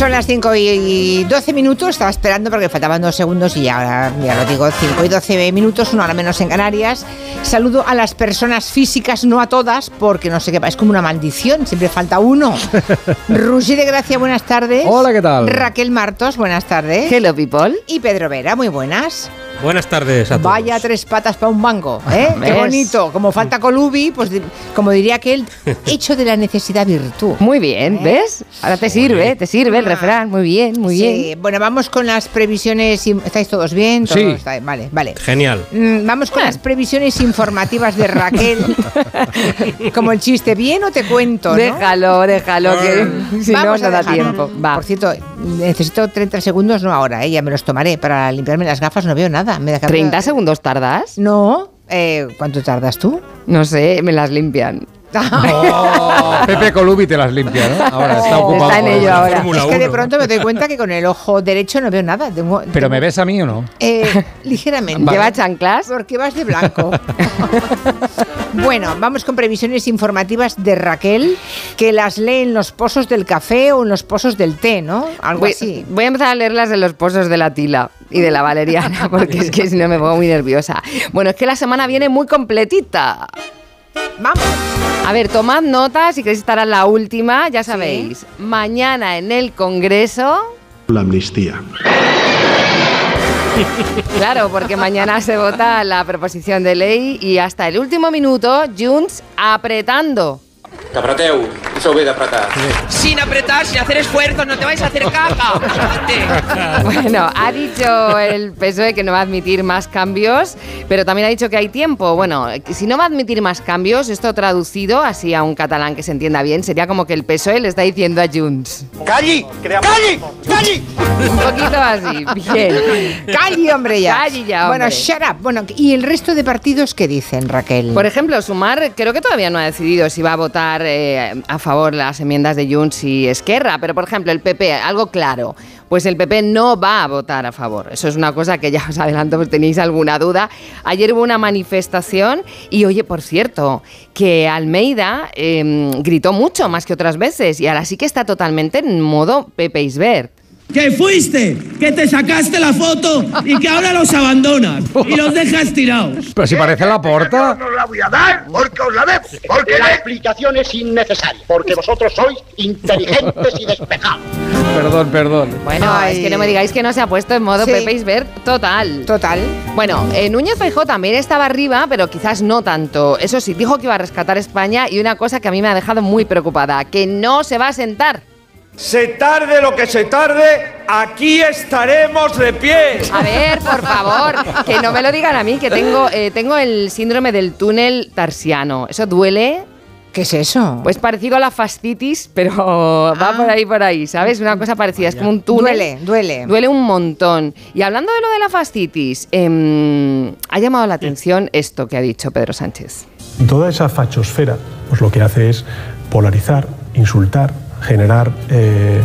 Son las 5 y 12 minutos, estaba esperando porque faltaban dos segundos y ya, ya lo digo, 5 y 12 minutos, una hora menos en Canarias. Saludo a las personas físicas, no a todas, porque no sé qué, es como una maldición, siempre falta uno. Rusi de Gracia, buenas tardes. Hola, ¿qué tal? Raquel Martos, buenas tardes. Hello, people. Y Pedro Vera, muy buenas. Buenas tardes a todos. Vaya tres patas para un mango, ¿eh? Qué bonito. Como falta Colubi, pues como diría aquel, hecho de la necesidad virtud. Muy bien, ¿ves? Ahora te sirve, te sirve el Ah. refrán. Muy bien, muy Sí, bien. Bueno, vamos con las previsiones. ¿Estáis todos bien? ¿Todo Sí. está bien? Vale, vale. Genial. Mm, Vamos con las previsiones informativas de Raquel. Como el chiste, ¿bien o te cuento? no? Déjalo, déjalo, que si no, Vamos a no da dejar. tiempo. Va. Por cierto, necesito 30 segundos, no ahora, ¿eh? ya me los tomaré para limpiarme las gafas, no veo nada. Me da ¿30 segundos tardas? No, eh, ¿cuánto tardas tú? No sé, me las limpian. Oh, Pepe Colubi te las limpia, ¿no? Ahora está ocupado. Está en ello ahora. Fórmula es que de 1. pronto me doy cuenta que con el ojo derecho no veo nada. Tengo- ¿Pero tengo- me ves a mí o no? Eh, ligeramente. ¿Lleva chanclas? Porque vas de blanco. bueno, vamos con previsiones informativas de Raquel, que las lee en los pozos del café o en los pozos del té, ¿no? Algo Voy, así. voy a empezar a leer las de los pozos de la tila y de la valeriana, porque es que si no me pongo muy nerviosa. Bueno, es que la semana viene muy completita. Vamos. A ver, tomad nota si queréis estar a la última, ya sabéis. Mañana en el Congreso. La amnistía. Claro, porque mañana se vota la proposición de ley y hasta el último minuto, Junts apretando. Que apreteu, d'apretar. Sin apretar, sin hacer esfuerzos, no te vais a hacer caca. Bueno, ha dicho el PSOE que no va a admitir más cambios, pero también ha dicho que hay tiempo. Bueno, si no va a admitir más cambios, esto traducido así a un catalán que se entienda bien, sería como que el PSOE le está diciendo a Junts. Calli! Calli! Calli! Un poquito así, bien. Calli, hombre, ya. Calli ya, Bueno, shut up. Bueno, ¿y el resto de partidos qué dicen, Raquel? Por ejemplo, Sumar creo que todavía no ha decidido si va a votar eh, a favor las enmiendas de Junts y Esquerra, pero por ejemplo el PP, algo claro, pues el PP no va a votar a favor. Eso es una cosa que ya os adelanto, pues tenéis alguna duda. Ayer hubo una manifestación y oye, por cierto, que Almeida eh, gritó mucho más que otras veces y ahora sí que está totalmente en modo Pepe Isbert. Que fuiste, que te sacaste la foto y que ahora los abandonas y los dejas tirados. Pero si parece la porta. No os la voy a dar porque os la debo. Porque la explicación es innecesaria. Porque vosotros sois inteligentes y despejados. Perdón, perdón. Bueno, Ay. es que no me digáis que no se ha puesto en modo Sí. Pepe Isbert total. Total. Bueno, eh, Núñez Feijóo también estaba arriba, pero quizás no tanto. Eso sí, dijo que iba a rescatar España y una cosa que a mí me ha dejado muy preocupada, que no se va a sentar. Se tarde lo que se tarde, aquí estaremos de pie. A ver, por favor, que no me lo digan a mí, que tengo, eh, tengo el síndrome del túnel tarsiano. ¿Eso duele? ¿Qué es eso? Pues parecido a la fascitis, pero va Ah. por ahí, por ahí, ¿sabes? Una cosa parecida, es como un túnel. duele, duele. Duele un montón. Y hablando de lo de la fascitis, em, ha llamado la atención esto que ha dicho Pedro Sánchez. Toda esa fachosfera, pues lo que hace es polarizar, insultar, generar. eh,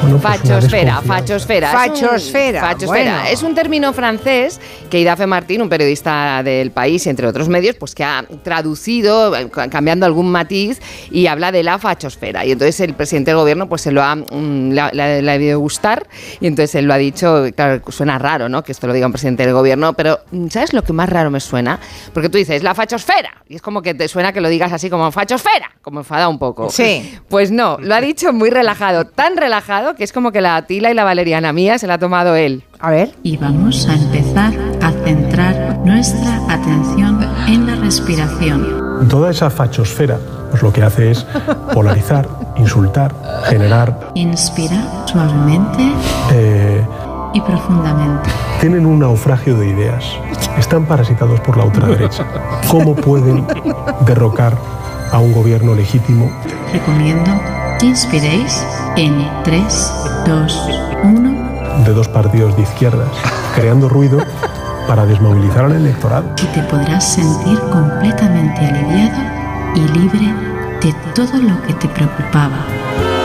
bueno, pues Fachosfera, fachosfera. Fachosfera, Es un, fachosfera. bueno. Es un término francés que Idafe Martín, un periodista del país, entre otros medios, pues que ha traducido, ca- cambiando algún matiz, y habla de la fachosfera. Y entonces el presidente del gobierno pues se lo ha, mm, ha- le ha debido gustar, y entonces él lo ha dicho, claro, suena raro, ¿no? Que esto lo diga un presidente del gobierno, pero mm, ¿sabes lo que más raro me suena? Porque tú dices, la fachosfera, y es como que te suena que lo digas así como fachosfera, como enfada un poco. Sí. Pues no, lo ha dicho muy relajado, tan relajado que es como que la tila y la valeriana mía se la ha tomado él. A ver. Y vamos a empezar a centrar nuestra atención en la respiración. Toda esa fachosfera, pues lo que hace es polarizar, insultar, generar. Inspira suavemente eh, y profundamente. tienen un naufragio de ideas. Están parasitados por la ultraderecha. ¿Cómo pueden derrocar a un gobierno legítimo? Recomiendo inspiréis en 3, 2, 1 de dos partidos de izquierdas, creando ruido para desmovilizar al electorado. y te podrás sentir completamente aliviado y libre de todo lo que te preocupaba.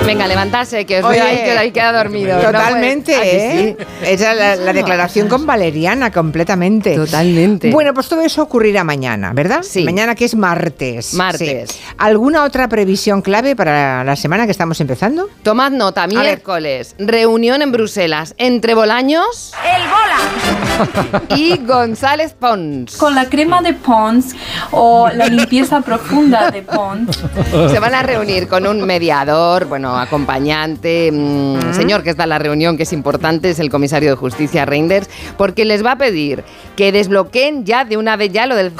Venga, levantarse, que os Oye, veo ahí, que ahí queda dormido. Totalmente, Pues, ¿a que ¿eh? Esa es la, la declaración con Valeriana, completamente. Totalmente. Bueno, pues todo eso ocurrirá mañana, ¿verdad? Sí. Mañana que es martes. Martes. Sí. ¿Alguna otra previsión clave para la semana que estamos empezando? Tomad nota, miércoles, reunión en Bruselas entre Bolaños ¡El bola! y González Pons. Con la crema de Pons o la limpieza profunda de Pons. Se van a reunir con un mediador, bueno, acompañante, mm, señor que está en la reunión, que es importante, es el comisario de justicia Reinders, porque les va a pedir que desbloqueen ya de una vez ya lo del...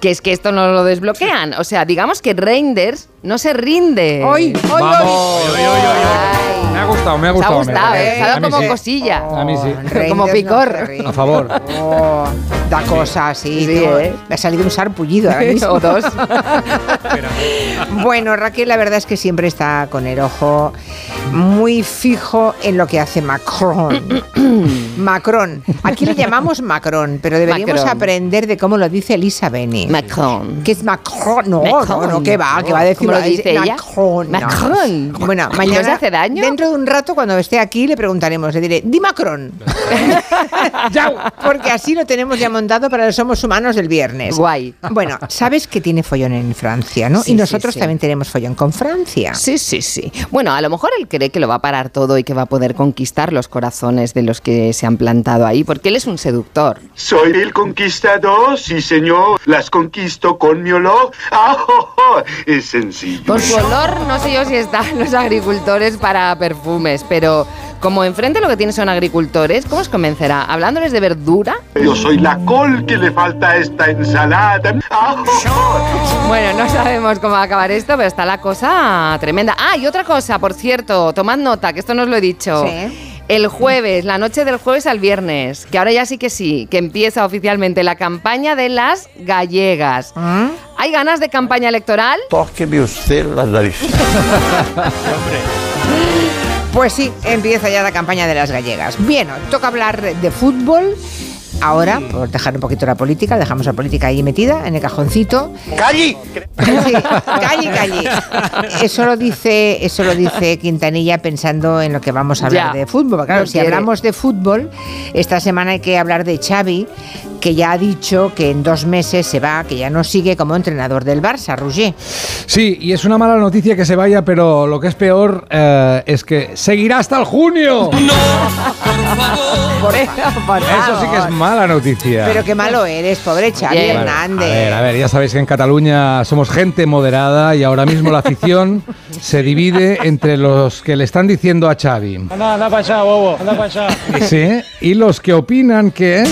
Que es que esto no lo desbloquean. O sea, digamos que Reinders no se rinde. ¡Hoy! ¡Hoy! Vamos. Ay. Me ha gustado, me ha ha gustado. gustado, me- ¿eh? Se ha dado como sí. cosilla. A mí sí. Reinders Como picor. A favor. Oh, da cosas, sí. Sí, ¿eh? Me ha salido un sarpullido ahora mismo. o dos. Bueno, Raquel, la verdad es que siempre está con el ojo muy fijo en lo que hace Macron. Macron. Aquí le llamamos Macron, pero deberíamos Macron. aprender de cómo lo dice Elisa Beni. Macron. ¿Qué es Macron? No, Macron. no, no, ¿qué va? ¿Qué va a decir? ¿Cómo lo dice ella? Macron. no. Macron. Bueno, ¿No mañana. se hace daño? Dentro de un rato, cuando esté aquí, le preguntaremos. Le diré, di Macron. ya, porque así lo tenemos ya montado para los Somos Humanos del viernes. Guay. Bueno, sabes que tiene follón en Francia, ¿no? Sí, y sí, nosotros sí. también tenemos follón con Francia. Sí, sí, sí. Bueno, a lo mejor él cree que lo va a parar todo y que va a poder conquistar los corazones de los que se han plantado ahí, porque él es un seductor. Soy el conquistador, sí señor. Las conquisto con mi olor. ¡Ah, oh, oh! Es sencillo. Por su olor, no sé yo si están los agricultores para perfumes, pero como enfrente lo que tiene son agricultores, ¿cómo os convencerá? ¿Hablándoles de verdura? Yo soy la col que le falta a esta ensalada. ¡Ah, oh, oh! Bueno, no sabemos cómo va a acabar esto, pero está la cosa tremenda. Ah, y otra cosa, por cierto, tomad nota, que esto no os lo he dicho. Sí. El jueves, la noche del jueves al viernes, que ahora ya sí que sí, que empieza oficialmente la campaña de las gallegas. ¿Mm? ¿Hay ganas de campaña electoral? Tóqueme usted las narices. Pues sí, empieza ya la campaña de las gallegas. Bien, toca hablar de, de fútbol. Ahora, por dejar un poquito la política, dejamos la política ahí metida en el cajoncito. ¡Calli! Sí, calli, calli. Eso lo dice, eso lo dice Quintanilla pensando en lo que vamos a hablar Ya, de fútbol. Claro, no si quiere. hablamos de fútbol, esta semana hay que hablar de Xavi, que ya ha dicho que en dos meses se va, que ya no sigue como entrenador del Barça, Roger. Sí, y es una mala noticia que se vaya, pero lo que es peor eh, es que seguirá hasta el junio. Por eso, por Eso sí que es favor. mala noticia. Pero qué malo eres, pobre Xavi Hernández. A ver, a ver, ya sabéis que en Cataluña somos gente moderada y ahora mismo la afición se divide entre los que le están diciendo a Xavi. Anda, anda para allá, bobo, anda para allá. Sí, y los que opinan que...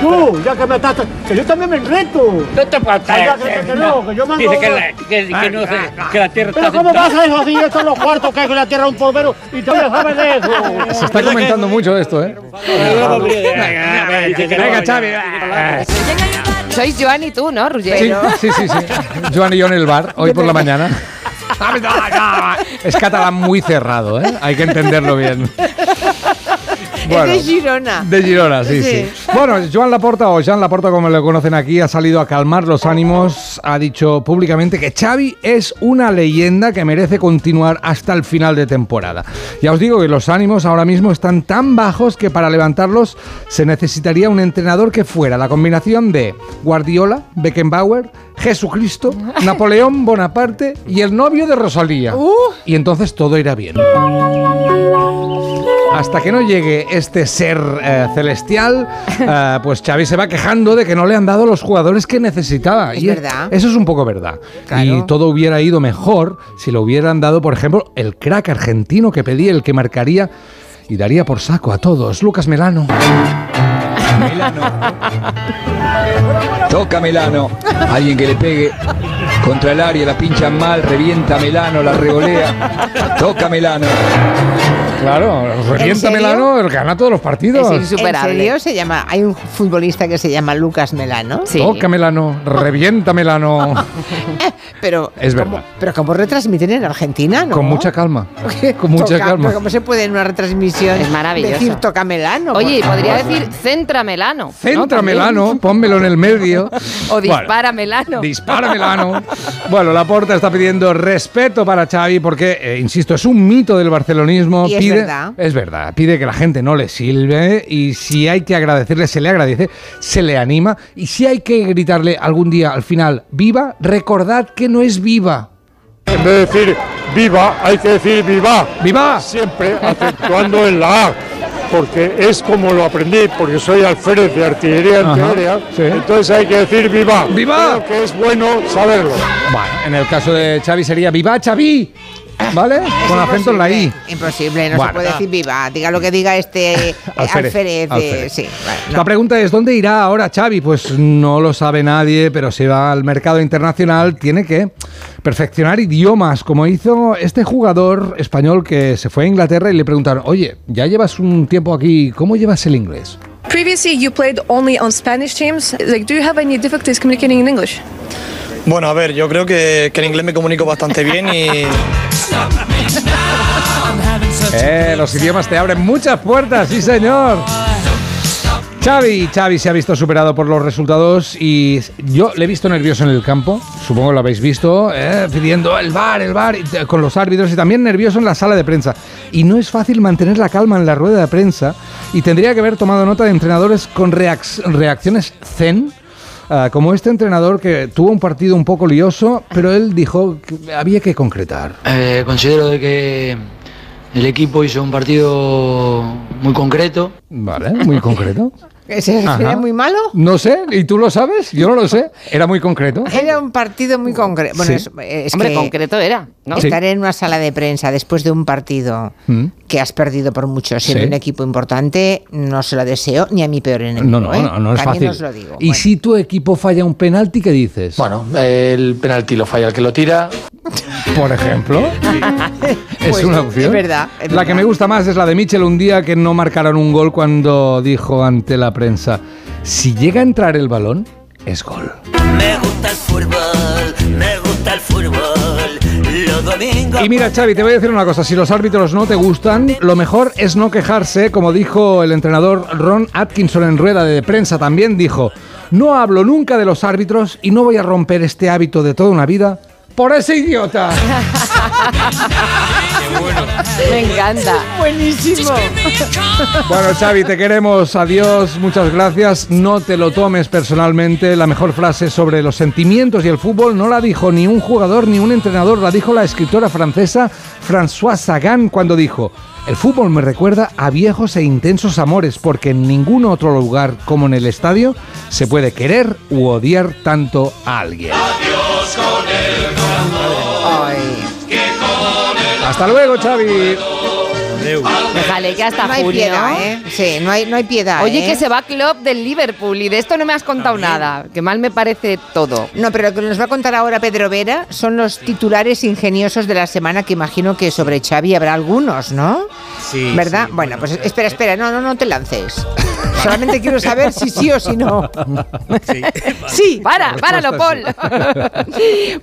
Tú, ya que me estás... Que yo también me reto. No te Oiga, que, que no, que yo mando... Dice que la, que, que no sé, que la tierra Pero está ¿cómo sentada. pasa eso así? Esto es los cuartos que hay que la tierra un polvero y tú ya sabes de eso. Se está comentando mucho esto, ¿eh? Venga, Xavi. Sois Joan y tú, ¿no, Roger? Sí, sí, sí, sí. Joan y yo en el bar, hoy por la mañana. Es catalán muy cerrado, ¿eh? Hay que entenderlo bien. Es de Girona. De Girona, sí, sí, Sí. Bueno, Joan Laporta, o Jean Laporta como le conocen aquí, ha salido a calmar los ánimos. Ha dicho públicamente que Xavi es una leyenda que merece continuar hasta el final de temporada. Ya os digo que los ánimos ahora mismo están tan bajos que para levantarlos se necesitaría un entrenador que fuera la combinación de Guardiola, Beckenbauer, Jesucristo, Napoleón Bonaparte y el novio de Rosalía. Y entonces todo irá bien. Hasta que no llegue este ser eh, celestial, eh, pues Xavi se va quejando de que no le han dado los jugadores que necesitaba. Es y verdad. Eso es un poco verdad. Claro. Y todo hubiera ido mejor si lo hubieran dado, por ejemplo, el crack argentino que pedía, el que marcaría y daría por saco a todos. Lucas Melano. Toca Melano, alguien que le pegue contra el área, la pincha mal, revienta Melano, la revolea. Toca Melano. Claro, revienta? Melano, gana todos los partidos. Es insuperable. ¿En serio se llama? Hay un futbolista que se llama Lucas Melano. Sí. Toca Melano, revienta Melano. Pero, Es ¿cómo- verdad. pero ¿cómo retransmiten en Argentina, no? Con mucha calma. Con mucha Toca- calma. pero ¿Cómo se puede en una retransmisión Es maravilloso. decir toca Melano? Oye, podría favor? decir centra Melano. ¿no? Centra. Melano, pónmelo en el medio. O Bueno, dispara Melano. Dispara Melano. Bueno, Laporta está pidiendo respeto para Xavi porque, eh, insisto, es un mito del barcelonismo. Y es verdad. es verdad. Pide que la gente no le silbe y si hay que agradecerle, se le agradece, se le anima. Y si hay que gritarle algún día al final, viva, recordad que no es viva. En vez de decir viva, hay que decir viva. ¡Viva! Siempre acentuando en la A. Porque es como lo aprendí, porque soy alférez de artillería Ajá, antiaérea. sí. Entonces hay que decir viva. ¡Viva! Creo que es bueno saberlo. Bueno, en el caso de Xavi sería viva Xavi. ¿Vale? Es Con acento en la I. imposible, no Bueno. se puede decir viva. Diga lo que diga este eh, Alférez, alférez. de- alférez. sí, bueno, no. La pregunta es, ¿dónde irá ahora Xavi? Pues no lo sabe nadie, pero si va al mercado internacional tiene que perfeccionar idiomas, como hizo este jugador español que se fue a Inglaterra y le preguntaron, oye, ya llevas un tiempo aquí, ¿cómo llevas el inglés? Previously, you played only on Spanish teams. Like, do you have any difficulties communicating in English? Bueno, a ver, yo creo que, que en inglés me comunico bastante bien y Eh, los idiomas te abren muchas puertas, sí señor. Xavi, Xavi se ha visto superado por los resultados y yo le he visto nervioso en el campo, supongo lo habéis visto, eh, pidiendo el bar, el bar, con los árbitros y también nervioso en la sala de prensa. Y no es fácil mantener la calma en la rueda de prensa y tendría que haber tomado nota de entrenadores con reac- reacciones zen, ah, como este entrenador que tuvo un partido un poco lioso, pero él dijo que había que concretar. Eh, considero de que el equipo hizo un partido muy concreto. Vale, muy concreto. ¿Se refiere Ajá. muy malo? No sé, ¿y tú lo sabes? Yo no lo sé. Era muy concreto. Era un partido muy concreto. Bueno, Sí. es, es Hombre, que concreto era, ¿no? Estar en una sala de prensa después de un partido Mm. que has perdido por mucho, siendo Sí. un equipo importante, no se lo deseo ni a mi peor enemigo. No, no, ¿eh? no, no es También fácil. os lo digo. Y si tu equipo falla un penalti, ¿qué dices? Bueno, el penalti lo falla el que lo tira. Por ejemplo. es Pues, una opción. es verdad, es la que me gusta más es la de Michel un día que no marcaron un gol cuando dijo ante la prensa, si llega a entrar el balón, es gol. Me gusta el fútbol, me gusta el fútbol. Los domingos. Y mira, Xavi, te voy a decir una cosa. Si los árbitros no te gustan, lo mejor es no quejarse, como dijo el entrenador Ron Atkinson en rueda de prensa. También dijo, no hablo nunca de los árbitros y no voy a romper este hábito de toda una vida por ese idiota. Me encanta. Buenísimo. Bueno, Xavi, te queremos. Adiós, muchas gracias. No te lo tomes personalmente. La mejor frase sobre los sentimientos y el fútbol no la dijo ni un jugador ni un entrenador, la dijo la escritora francesa Françoise Sagan cuando dijo, el fútbol me recuerda a viejos e intensos amores porque en ningún otro lugar como en el estadio se puede querer u odiar tanto a alguien. Hasta luego, Xavi. Déjale que hasta No hay junio. piedad, ¿eh? Sí, no hay, no hay piedad. Oye, ¿eh? que se va Klopp del Liverpool y de esto no me has contado nada. Que mal me parece todo. No, pero lo que nos va a contar ahora Pedro Vera son los titulares ingeniosos de la semana que imagino que sobre Xavi habrá algunos, ¿no? Sí. ¿Verdad? sí, bueno, pues espera, espera, no, no, no te lances. Solamente quiero saber si sí o si no. Sí. Para, páralo, Paul.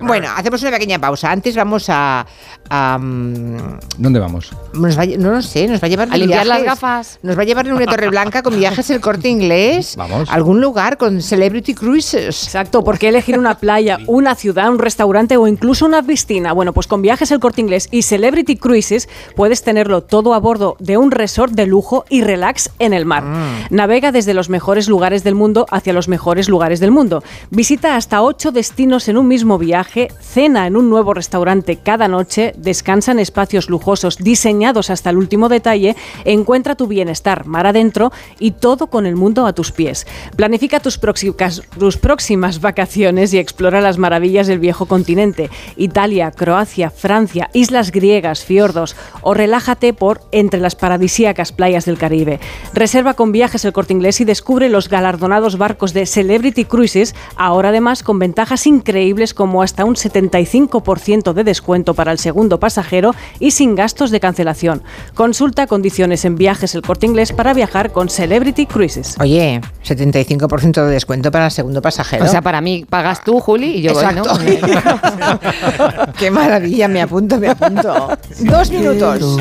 bueno, hacemos una pequeña pausa. Antes vamos a... a, mm, ¿Dónde vamos? nos va no lo sé, nos va a llevar A limpiar las gafas. Nos va a llevar en una torre blanca con viajes el corte inglés. Vamos. a algún lugar con celebrity cruises. Exacto, ¿por qué elegir una playa, una ciudad, un restaurante o incluso una piscina? Bueno, pues con Viajes El Corte Inglés y Celebrity Cruises puedes tenerlo todo a bordo de un resort de lujo y relax en el mar. Navega desde los mejores lugares del mundo hacia los mejores lugares del mundo. Visita hasta ocho destinos en un mismo viaje, cena en un nuevo restaurante cada noche, descansa en espacios lujosos diseñados hasta el último detalle, encuentra tu bienestar mar adentro y todo con el mundo a tus pies. Planifica tus próximas, tus próximas vacaciones y explora las maravillas del viejo continente, Italia, Croacia, Francia, islas griegas, fiordos o relájate por entre las paradisíacas playas del Caribe. Reserva con viajes el corte inglés y descubre los galardonados barcos de Celebrity Cruises, ahora además con ventajas increíbles como hasta un 75% de descuento para el segundo pasajero y sin gastos de cancelación. Consulta condiciones en viajes el corte inglés para viajar con Celebrity Cruises. Oye, 75% de descuento para el segundo pasajero. O sea, para mí pagas tú, Juli, y yo voy, ¿no? Qué maravilla, me apunto, me apunto. Dos minutos.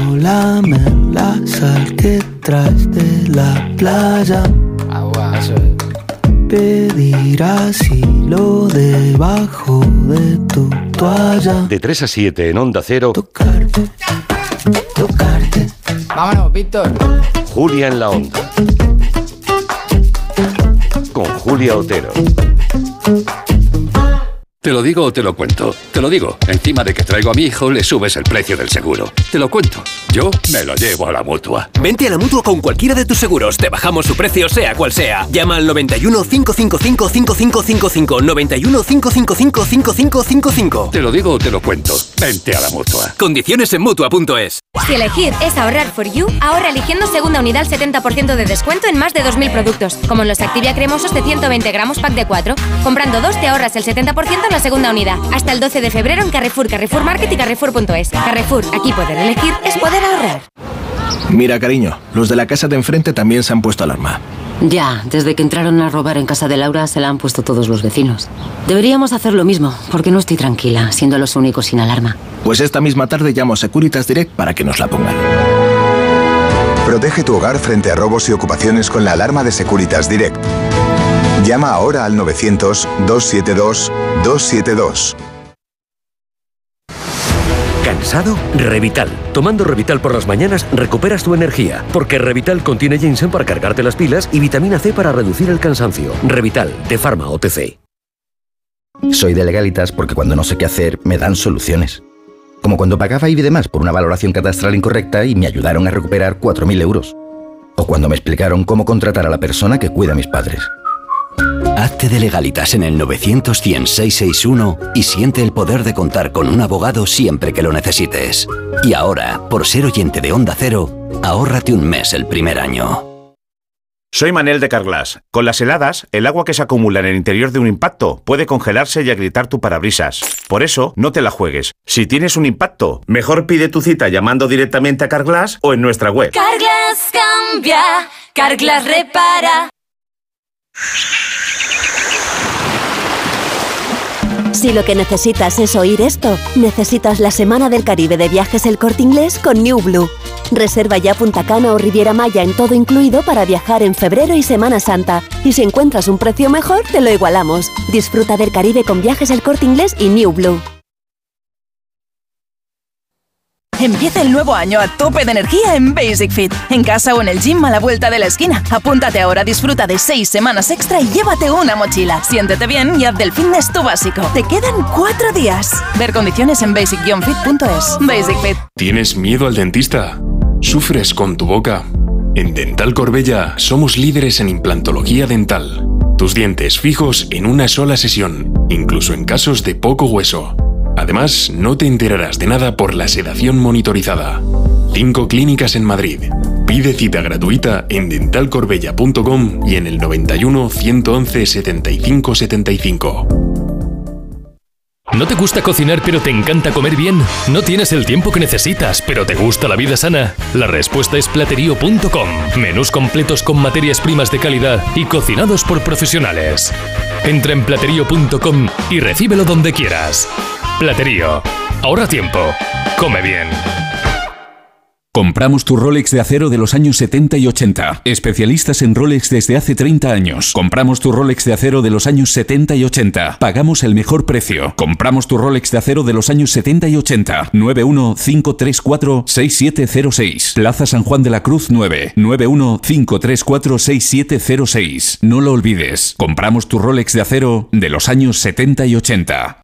La sal que traes de la playa. Pedir asilo debajo de tu toalla. De 3 a 7 en Onda Cero. Vámonos, Víctor. Julia en la Onda. Con Julia Otero. Te lo digo o te lo cuento. Te lo digo. Encima de que traigo a mi hijo, le subes el precio del seguro. Te lo cuento. Yo me lo llevo a la mutua. Vente a la mutua con cualquiera de tus seguros. Te bajamos su precio, sea cual sea. Llama al 91 555 5555. 91 555 5555. Te lo digo o te lo cuento. Vente a la mutua. Condiciones en mutua.es. Si elegir es ahorrar for you, ahorra eligiendo segunda unidad al 70% de descuento en más de 2.000 productos, como en los Activia cremosos de 120 gramos pack de 4. Comprando dos te ahorras el 70% en la segunda unidad. Hasta el 12 de febrero en Carrefour, Carrefour Market y Carrefour.es. Carrefour, aquí poder elegir es poder ahorrar. Mira, cariño, los de la casa de enfrente también se han puesto alarma. Ya, desde que entraron a robar en casa de Laura se la han puesto todos los vecinos. Deberíamos hacer lo mismo, porque no estoy tranquila, siendo los únicos sin alarma. Pues esta misma tarde llamo a Securitas Direct para que nos la pongan. Protege tu hogar frente a robos y ocupaciones con la alarma de Securitas Direct. Llama ahora al 900-272-272. ¿Cansado? Revital. Tomando Revital por las mañanas recuperas tu energía, porque Revital contiene ginseng para cargarte las pilas y vitamina C para reducir el cansancio. Revital, de Pharma OTC. Soy de legalitas porque cuando no sé qué hacer me dan soluciones. Como cuando pagaba IBI de más por una valoración catastral incorrecta y me ayudaron a recuperar 4.000 euros. O cuando me explicaron cómo contratar a la persona que cuida a mis padres. Hazte de legalitas en el 900 661 y siente el poder de contar con un abogado siempre que lo necesites. Y ahora, por ser oyente de Onda Cero, ahórrate un mes el primer año. Soy Manel de Carglass. Con las heladas, el agua que se acumula en el interior de un impacto puede congelarse y agrietar tu parabrisas. Por eso, no te la juegues. Si tienes un impacto, mejor pide tu cita llamando directamente a Carglass o en nuestra web. Carglass cambia, Carglass repara. Si lo que necesitas es oír esto, necesitas la Semana del Caribe de Viajes El Corte Inglés con New Blue. Reserva ya Punta Cana o Riviera Maya en todo incluido para viajar en febrero y Semana Santa. Y si encuentras un precio mejor, te lo igualamos. Disfruta del Caribe con Viajes El Corte Inglés y New Blue. Empieza el nuevo año a tope de energía en Basic Fit. En casa o en el gym a la vuelta de la esquina. Apúntate ahora, disfruta de seis semanas extra y llévate una mochila. Siéntete bien y haz del fitness tu básico. Te quedan cuatro días. Ver condiciones en basic-fit.es. Basic Fit. ¿Tienes miedo al dentista? ¿Sufres con tu boca? En Dental Corbella somos líderes en implantología dental. Tus dientes fijos en una sola sesión, incluso en casos de poco hueso. Además, no te enterarás de nada por la sedación monitorizada. Cinco clínicas en Madrid. Pide cita gratuita en dentalcorbella.com y en el 91 111 75 75. ¿No te gusta cocinar pero te encanta comer bien? ¿No tienes el tiempo que necesitas pero te gusta la vida sana? La respuesta es platerío.com. Menús completos con materias primas de calidad y cocinados por profesionales. Entra en platerío.com y recíbelo donde quieras. Platerío. Ahorra tiempo. Come bien. Compramos tu Rolex de acero de los años 70 y 80. Especialistas en Rolex desde hace 30 años. Compramos tu Rolex de acero de los años 70 y 80. Pagamos el mejor precio. Compramos tu Rolex de acero de los años 70 y 80. 915346706. Plaza San Juan de la Cruz 9. 915346706. No lo olvides. Compramos tu Rolex de acero de los años 70 y 80.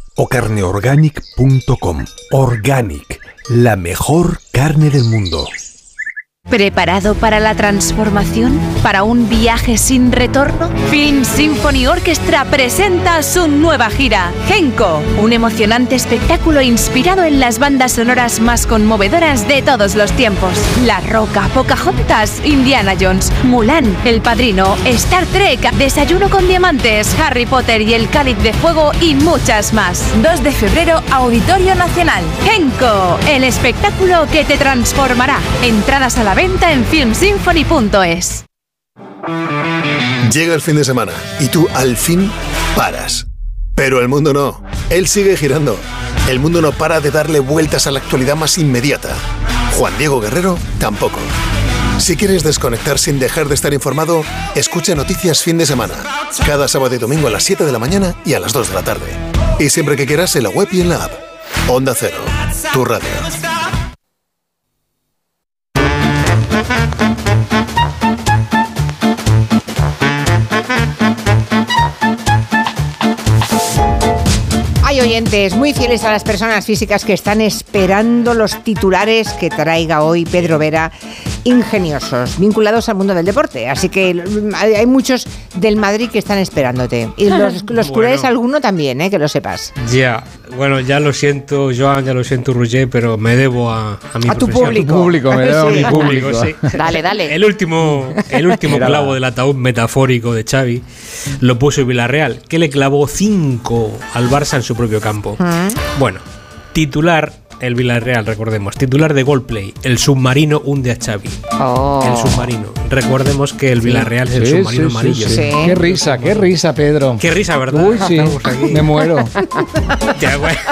o carneorganic.com. Organic, la mejor carne del mundo. ¿Preparado para la transformación? ¿Para un viaje sin retorno? Film Symphony Orchestra presenta su nueva gira, Genko, un emocionante espectáculo inspirado en las bandas sonoras más conmovedoras de todos los tiempos. La Roca, Pocahontas, Indiana Jones, Mulan, El Padrino, Star Trek, Desayuno con Diamantes, Harry Potter y El Cáliz de Fuego y muchas más. 2 de febrero, Auditorio Nacional. Genko, el espectáculo que te transformará. Entradas a la venta en filmsymphony.es. Llega el fin de semana y tú al fin paras. Pero el mundo no. Él sigue girando. El mundo no para de darle vueltas a la actualidad más inmediata. Juan Diego Guerrero tampoco. Si quieres desconectar sin dejar de estar informado, escucha Noticias Fin de Semana. Cada sábado y domingo a las 7 de la mañana y a las 2 de la tarde. Y siempre que quieras en la web y en la app. Onda Cero. Tu radio. Oyentes muy fieles a las personas físicas que están esperando los titulares que traiga hoy Pedro Vera, ingeniosos, vinculados al mundo del deporte. Así que hay muchos del Madrid que están esperándote. Y los, los Bueno. culés alguno también, ¿eh? que lo sepas. Ya, bueno, ya lo siento, Joan, ya lo siento, Roger, pero me debo a, a mi A tu público. A tu público, me debo a mi público, sí. Dale, dale. El último, el último clavo del ataúd metafórico de Xavi lo puso Villarreal, que le clavó 5 al Barça en su propio campo. Bueno, titular el Villarreal, recordemos. Titular de Goldplay, el submarino hunde a Xavi. Oh. El submarino. Recordemos que el Villarreal es el Sí, submarino sí, sí, amarillo. sí. Qué risa, qué risa, Pedro. Qué risa, ¿verdad? Uy, sí, me muero. Ya, bueno.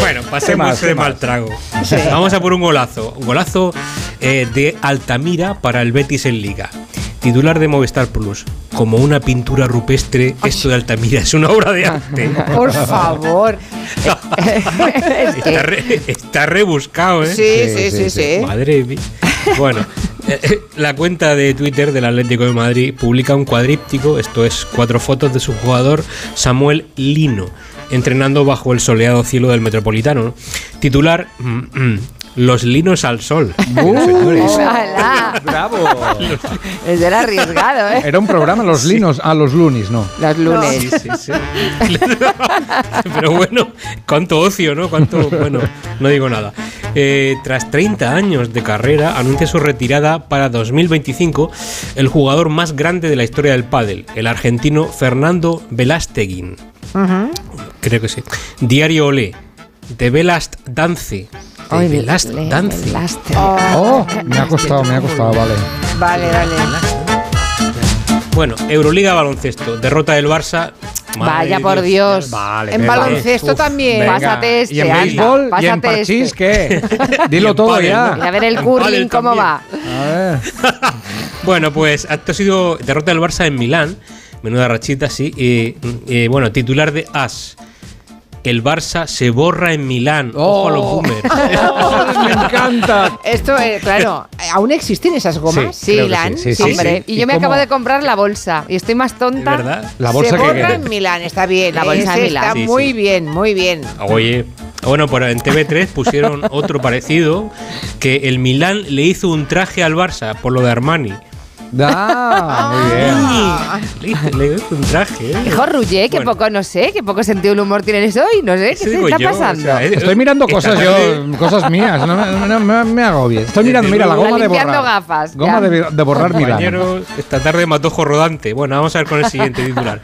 Bueno, pasemos más, de mal trago. Sí. Vamos a por un golazo. Un golazo eh, de Altamira para el Betis en Liga. Titular de Movistar Plus. Como una pintura rupestre, esto de Altamira es una obra de arte. Por favor. está, re- está rebuscado, ¿eh? Sí, sí, sí, sí. Madre mía. Bueno, eh, eh, la cuenta de Twitter del Atlético de Madrid publica un cuadríptico, esto es cuatro fotos de su jugador Samuel Lino, entrenando bajo el soleado cielo del Metropolitano. ¿no? Titular, mm, mm, Los linos al sol. Señores. Bravo. Es era arriesgado, ¿eh? Era un programa, los linos, a los lunis, ¿no? Los lunes. Sí, sí, sí. Pero bueno, cuánto ocio, ¿no? Cuánto, bueno, no digo nada. Eh, tras 30 años de carrera, anuncia su retirada para 2025 el jugador más grande de la historia del pádel, el argentino Fernando Velasteguin. Creo que sí. Diario Olé. De Velast Dance. De Ay, le- Dance. Velaste. Oh, me ha costado, me ha costado, vale. Vale, vale. Bueno, Euroliga baloncesto. Derrota del Barça. Madre Vaya por Dios. Vale, en baloncesto también. venga. Pásate este. ¿Y en anda, béisbol? ¿Y en parchís este. qué? Dilo todo ya. Y a ver el curling cómo también. va. A ver. Bueno, pues esto ha sido derrota del Barça en Milán. Menuda rachita, sí. Y, y, bueno, titular de As. El Barça se borra en Milán. Ojo a los boomers. Oh, me encanta. Esto, eh, claro, ¿aún existen esas gomas? Sí, Lan. sí, sí, sí, Hombre, sí. y yo ¿Y me cómo? acabo de comprar la bolsa y estoy más tonta. ¿De verdad? La bolsa Se que- borra que- en Milán, está bien. La bolsa de Milán. Está Sí, muy sí. bien, muy bien. Oye, bueno, pues en TV3 pusieron otro parecido que el Milán le hizo un traje al Barça por lo de Armani. Ah, muy bien. Le, le hizo un traje, ¿eh? Hijo Rullé, que Bueno. poco, no sé, que poco sentido del humor tienes hoy, no sé, ¿qué Eso digo está yo, o pasando? sea, eh, Estoy mirando esta cosas tarde- yo, cosas mías, no, me- no me, me hago bien. Estoy mirando, mira, la Está goma de limpiando borrar. gafas, Goma ya. de, de borrar Milán. Compañeros, esta tarde matojo rodante. Bueno, vamos a ver con el siguiente titular.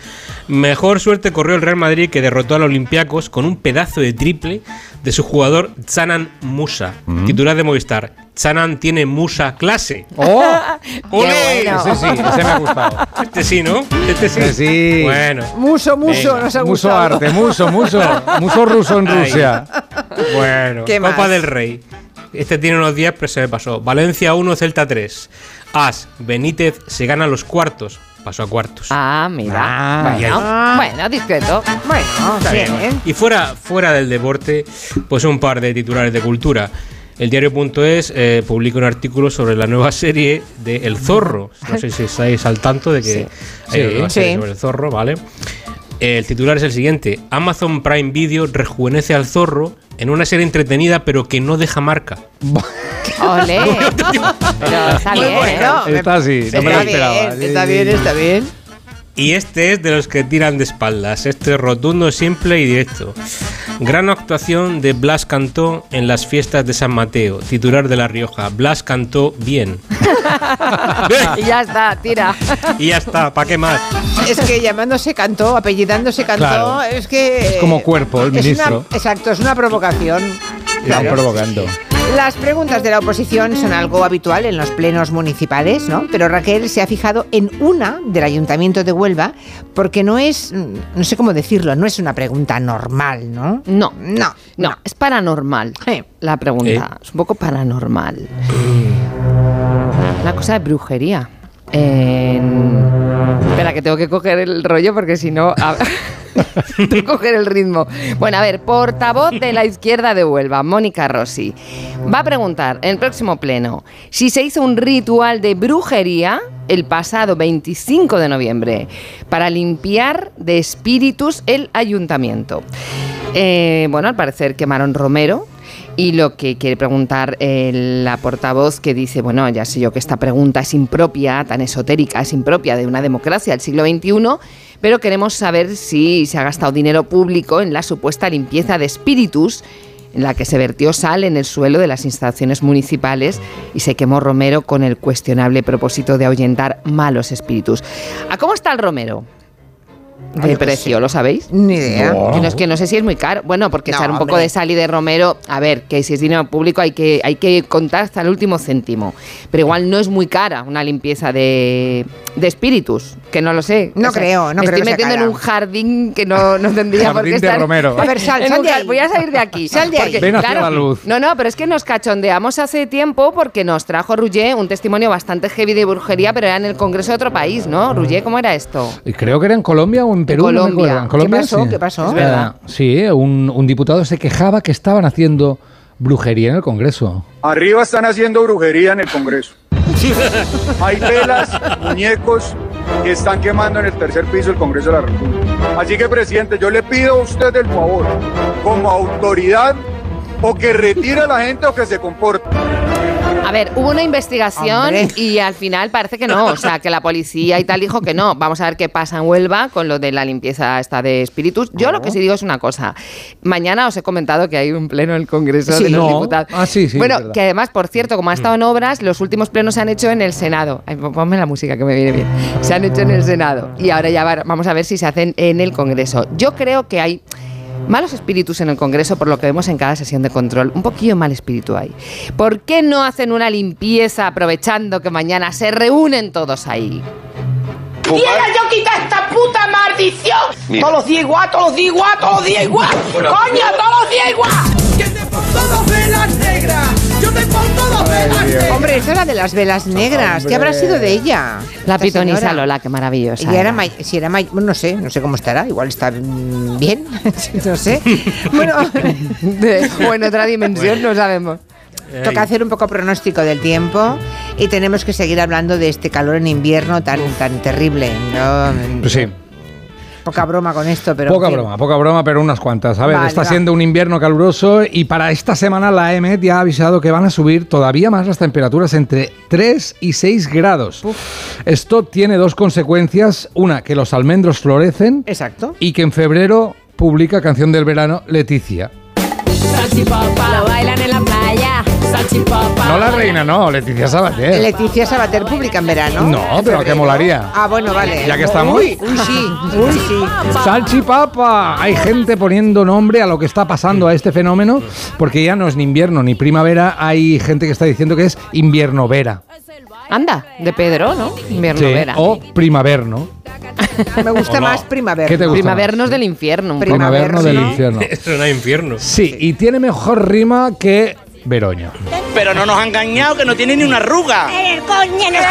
Mejor suerte corrió el Real Madrid que derrotó al Olympiacos con un pedazo de triple de su jugador Chanan Musa. Titular de Movistar. Chanan tiene Musa clase. ¡Oh! ¡Ole! bueno. Ese sí, ese me ha gustado. Este sí, ¿no? Este sí. Ese sí. Bueno. Muso, muso, Venga. nos ha Muso gustado. arte, muso, muso. Muso ruso en Ahí. Rusia. Bueno, ¿Qué Copa más? del Rey. Este tiene unos días, pero se me pasó. Valencia 1, Celta 3. As, Benítez se gana los cuartos. Pasó a cuartos. Ah, mira. Ah, bueno, bueno, discreto. Bueno, Está bien, bien. Y fuera, fuera del deporte, pues un par de titulares de cultura. El diario.es eh, publica un artículo sobre la nueva serie de El Zorro. No sé si estáis al tanto de que Sí. hay una nueva serie Sí. sobre el zorro, ¿vale? El titular es el siguiente: Amazon Prime Video rejuvenece al zorro en una serie entretenida pero que no deja marca. Ole. Pero está bien. Está así, no me lo esperaba. bien, está bien, está bien. Y este es de los que tiran de espaldas. Este es rotundo, simple y directo. Gran actuación de Blas Cantó en las fiestas de San Mateo. Titular de La Rioja. Blas cantó bien. Y ya está, tira. Y ya está, ¿para qué más? Es que llamándose cantó, apellidándose cantó, Claro. es que. Es como cuerpo, el es ministro. una- exacto, es una provocación. Están Claro. provocando. Las preguntas de la oposición son algo habitual en los plenos municipales, ¿no? Pero Raquel se ha fijado en una del Ayuntamiento de Huelva porque no es, no sé cómo decirlo, no es una pregunta normal, ¿no? No, No, no, es paranormal la pregunta. ¿Eh? Es un poco paranormal. Una cosa de brujería. En- Espera, que tengo que coger el rollo porque si no... tengo que coger el ritmo. Bueno, a ver, portavoz de la izquierda de Huelva, Mónica Rossi, va a preguntar en el próximo pleno si se hizo un ritual de brujería el pasado 25 de noviembre para limpiar de espíritus el ayuntamiento. Eh, bueno, al parecer quemaron Romero. Y lo que quiere preguntar la portavoz que dice, bueno, ya sé yo que esta pregunta es impropia, tan esotérica, es impropia de una democracia del siglo XXI, pero queremos saber si se ha gastado dinero público en la supuesta limpieza de espíritus en la que se vertió sal en el suelo de las instalaciones municipales y se quemó Romero con el cuestionable propósito de ahuyentar malos espíritus. ¿A cómo está el Romero? Ay, De yo precio, sé. ¿lo sabéis? Ni idea. No. Que no, es que no sé si es muy caro. Bueno, porque No, echar un poco de sal y de romero, a ver, que si es dinero público hay que, hay que contar hasta el último céntimo. Pero igual no es muy cara una limpieza de, de espíritus, que no lo sé. No creo, no me creo estoy que sea metiendo en un jardín que no, no tendría por Jardín qué de estar. romero. A ver, sal, sal de ahí. Voy a salir de aquí. Sal de ahí. Porque, Ven hacia la luz. No, no, pero es que nos cachondeamos hace tiempo porque nos trajo Ruggier un testimonio bastante heavy de brujería, pero era en el Congreso de otro país, ¿no? Ruggier, ¿cómo era esto? Y Creo que era en Colombia o en Perú. no me Colombia. acuerdo. ¿En Colombia? ¿Qué pasó? Sí. ¿Qué pasó? Es verdad. Sí, un, un diputado se quejaba que estaban haciendo brujería en el Congreso. Arriba están haciendo brujería en el Congreso. Hay velas, muñecos que están quemando en el tercer piso del Congreso de la República. Así que, presidente, yo le pido a usted el favor, como autoridad, o que retire a la gente o que se comporte. A ver, hubo una investigación Hombre. y al final parece que no, o sea, que la policía y tal dijo que no. Vamos a ver qué pasa en Huelva con lo de la limpieza esta de espíritus. Yo lo que sí digo es una cosa. Mañana os he comentado que hay un pleno en el Congreso Sí. de los No. Diputados. Ah, sí, sí, Bueno, que además, por cierto, como ha estado en obras, los últimos plenos se han hecho en el Senado. Ay, ponme la música que me viene bien. Se han hecho en el Senado y ahora ya va- vamos a ver si se hacen en el Congreso. Yo creo que hay malos espíritus en el Congreso, por lo que vemos en cada sesión de control. Un poquillo mal espíritu hay. ¿Por qué no hacen una limpieza aprovechando que mañana se reúnen todos ahí? ¡Quiera yo quitar esta puta maldición! Mira. Todos los días igual, todos los días igual, todos los días igual. Bueno. ¡Coño, todos los días igual! Hombre, esta es la de las velas negras. ¿Qué habrá sido de ella? La pitonisa señora. Lola, qué maravillosa. Y era era. may- si era may- bueno, no sé, no sé cómo estará, igual está bien, no sé. Bueno, De- o en otra dimensión no sabemos. toca hacer un poco pronóstico del tiempo y tenemos que seguir hablando de este calor en invierno tan tan terrible. ¿no? Pues sí. Poca broma con esto, pero poca broma, poca broma, pero unas cuantas. A ver, Vale, está va. siendo un invierno caluroso y para esta semana la EMET ya ha avisado que van a subir todavía más las temperaturas entre 3 y 6 grados. Esto tiene dos consecuencias. Una, que los almendros florecen. Exacto. Y que en febrero publica Canción del Verano Leticia. Salchipapa. Lo bailan en la playa. Salchipapa. No la reina, no, Leticia Sabater. Leticia Sabater publica en verano. No, pero que molaría. Ah, bueno, vale. Ya que estamos. Uy, uy, sí, uy, sí. Salchipapa. Hay gente poniendo nombre a lo que está pasando a este fenómeno, porque ya no es ni invierno ni primavera, hay gente que está diciendo que es invierno-vera. Anda, de Pedro, ¿no? Invierno Sí, vera. o primaverno. Me gusta no. más primavera. ¿Qué te gusta Primavernos del infierno. un poco. Primaverno del infierno. Suena infierno. Sí, y tiene mejor rima que Veroño. Pero no nos ha engañado, que no tiene ni una arruga. En el coño, en el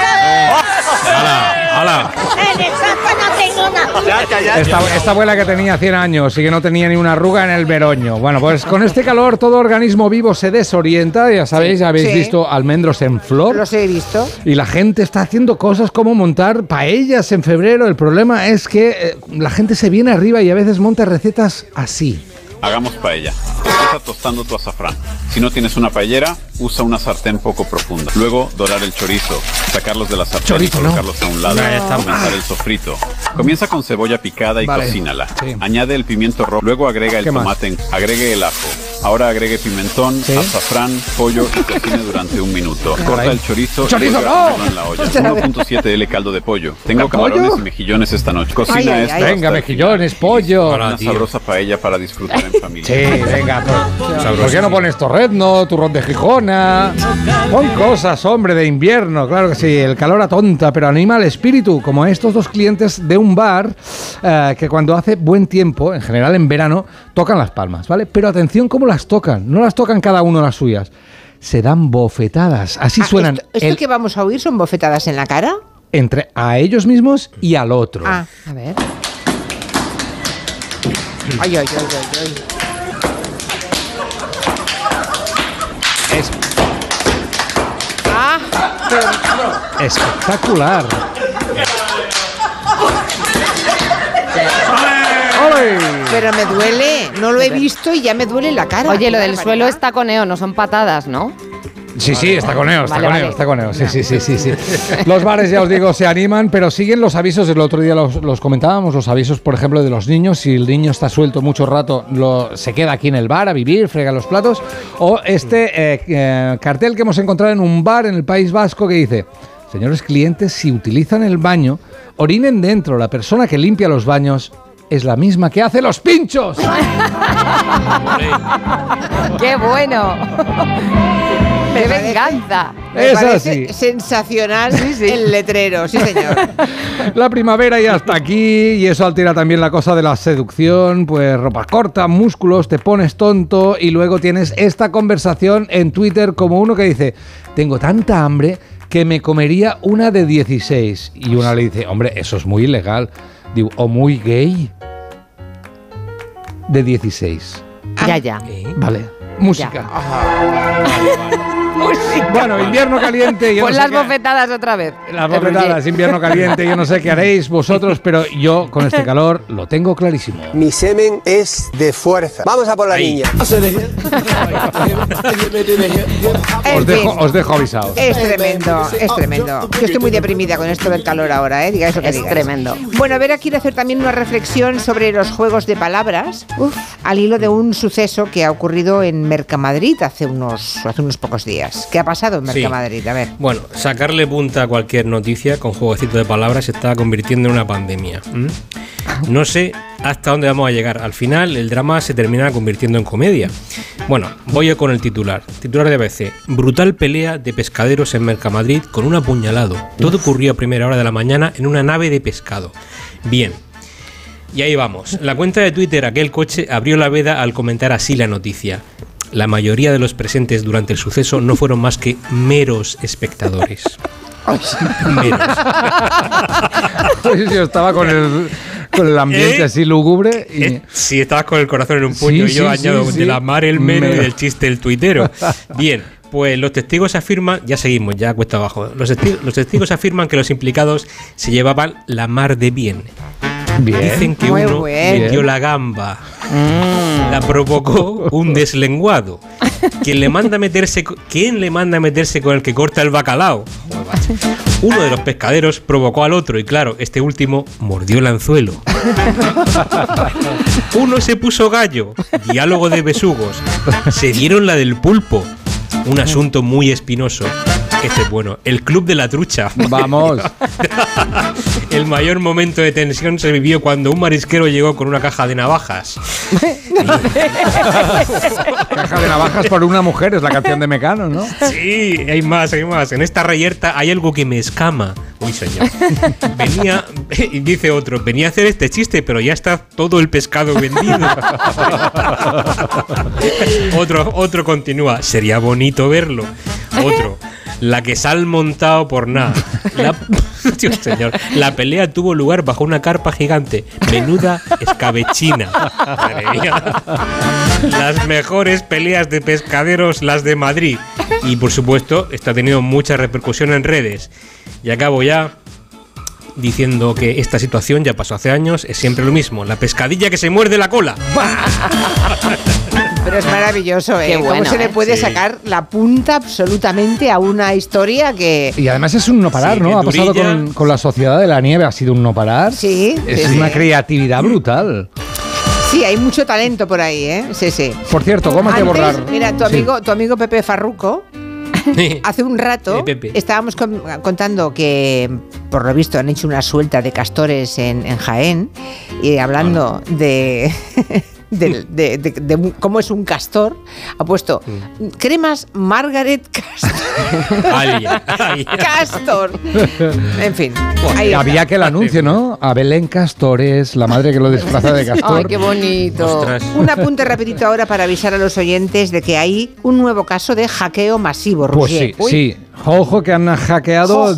¡Hala! En el saco no tengo una. Esta, esta abuela que tenía 100 años y que no tenía ni una arruga en el veroño. Bueno, pues con este calor todo organismo vivo se desorienta. Ya sabéis, ya habéis Sí. visto almendros en flor. Los he visto. Y la gente está haciendo cosas como montar paellas en febrero. El problema es que eh, la gente se viene arriba y a veces monta recetas así. Hagamos paella. Empieza tostando tu azafrán. Si no tienes una paellera, usa una sartén poco profunda. Luego, dorar el chorizo, sacarlos de la sartén Chorizo, y no. colocarlos a un lado. Está. Comenzar el sofrito. Comienza con cebolla picada y Vale. cocínala. Añade el pimiento rojo. Luego agrega el tomate. en- Agregue el ajo. Ahora agregue pimentón, Sí. azafrán, pollo y cocine durante un minuto. Corta el chorizo y ¡Chorizo, no! en la olla. Otra vez. 1.7 L caldo de pollo. Tengo ¿Pollo? camarones y mejillones esta noche. Cocina Ay, Venga, mejillones, pollo. final. Una sabrosa paella para disfrutar en familia. Sí, venga. ¿Por, ¿por qué no pones torrezno, turrón de Gijona? Pon cosas, hombre, de invierno. Claro que sí, el calor atonta, pero anima al espíritu, como estos dos clientes de un bar eh, que cuando hace buen tiempo, en general en verano, tocan las palmas, ¿vale? Pero atención cómo las tocan. No las tocan cada uno las suyas. Se dan bofetadas. Así Ah, suenan ¿Esto, esto el- que vamos a oír son bofetadas en la cara? entre a ellos mismos y al otro. Ah, a ver. Ay, ay, ay, ay, ay. Es Ah, pero- espectacular. ¡Ole! Pero me duele, no lo he visto y ya me duele la cara. Oye, lo del suelo está coneo, no son patadas, ¿no? Sí, sí, está coneo, está Vale, coneo, vale. está coneo. Sí, sí, sí, sí, sí. Los bares, ya os digo, se animan, pero siguen los avisos. El otro día los, los comentábamos, los avisos, por ejemplo, de los niños. Si el niño está suelto mucho rato, lo- se queda aquí en el bar a vivir, frega los platos. O este eh, eh, cartel que hemos encontrado en un bar en el País Vasco que dice: Señores clientes, si utilizan el baño, orinen dentro. La persona que limpia los baños es la misma que hace los pinchos. ¡Qué bueno! ¡Qué venganza! Me Es parece así. sensacional el letrero, sí señor. La primavera ya está aquí y eso altera también la cosa de la seducción, pues ropa corta, músculos, te pones tonto y luego tienes esta conversación en Twitter como uno que dice, tengo tanta hambre que me comería una de 16 y una le dice, hombre, eso es muy ilegal, Digo, o muy gay de 16. Ya, ya. Vale, música. Música. Bueno, invierno caliente. yo Pon no sé las qué- bofetadas otra vez. Las bofetadas, invierno caliente, yo no sé qué haréis vosotros, pero yo con este calor lo tengo clarísimo. Mi semen es de fuerza. Vamos a por la niña. Os dejo, os dejo avisados. Es tremendo, es tremendo. Yo estoy muy deprimida con esto del calor ahora, ¿eh? Digáis lo que Es tremendo. Bueno, a ver, quiero hacer también una reflexión sobre los juegos de palabras al hilo de un suceso que ha ocurrido en Mercamadrid hace unos, hace unos pocos días. ¿Qué ha pasado en Sí. Mercamadrid? A ver. Bueno, sacarle punta a cualquier noticia con jueguecito de palabras se está convirtiendo en una pandemia. ¿m? No sé hasta dónde vamos a llegar. Al final, el drama se termina convirtiendo en comedia. Bueno, voy con el titular. Titular de ABC. Brutal pelea de pescaderos en Mercamadrid con un apuñalado. Todo ocurrió a primera hora de la mañana en una nave de pescado. Bien. Y ahí vamos. La cuenta de Twitter Aquel Coche abrió la veda al comentar así la noticia. La mayoría de los presentes durante el suceso no fueron más que meros espectadores. Meros. Yo estaba con el, con el ambiente ¿Eh? así lúgubre y... Eh, Si estabas con el corazón en un puño, Sí, yo sí, añado sí, sí. de la mar el mero y del chiste el tuitero. Bien, pues los testigos afirman, ya seguimos, ya cuesta abajo. Los, testi- los testigos afirman que los implicados se llevaban la mar de bien. Bien. Dicen que Muy uno bien. metió la gamba. La provocó un deslenguado. ¿Quién le manda a meterse, ¿Quién le manda a meterse con el que corta el bacalao? Uno de los pescaderos provocó al otro y claro, este último mordió el anzuelo. Uno se puso gallo, diálogo de besugos. Se dieron la del pulpo, un asunto muy espinoso. Este es bueno, el club de la trucha. Vamos. El mayor momento de tensión se vivió cuando un marisquero llegó con una caja de navajas. Caja de navajas por una mujer, es la canción de Mecano, ¿no? Sí, hay más, hay más. En esta reyerta hay algo que me escama. Uy, señor. Venía, y dice otro, venía a hacer este chiste, pero ya está todo el pescado vendido. otro, otro continúa, sería bonito verlo. Otro, la que se han montado por nada. La, Dios señor, la pelea tuvo lugar bajo una carpa gigante. Menuda escabechina. Madre mía. Las mejores peleas de pescaderos, las de Madrid. Y por supuesto, está teniendo mucha repercusión en redes. Y acabo ya diciendo que esta situación ya pasó hace años, es siempre lo mismo, la pescadilla que se muerde la cola. Pero es maravilloso, ¿eh? Qué ¿Cómo se le ¿eh? puede Sí. sacar la punta absolutamente a una historia que... Y además es un no parar, Sí, ¿no? Ha pasado con, con la sociedad de la nieve, ha sido un no parar. Sí, Es sí, una sí. creatividad brutal. Sí, hay mucho talento por ahí, ¿eh? Sí, sí. Por cierto, ¿cómo te Antes, borrar? Mira, tu Sí. amigo, tu amigo Pepe Farruco, hace un rato estábamos con- contando que, por lo visto, han hecho una suelta de castores en, en Jaén y hablando de, del- de, de- de cómo es un castor, ha puesto Mm. cremas Margaret Castor. Ay, ay. Castor. En fin. ahí. Había que el anuncio, ¿no? A Belén Castores, la madre que lo disfraza de castor. Ay, qué bonito. Ostras. Un apunte rapidito ahora para avisar a los oyentes de que hay un nuevo caso de hackeo masivo, Pues Roger. sí, sí. Jojo que han hackeado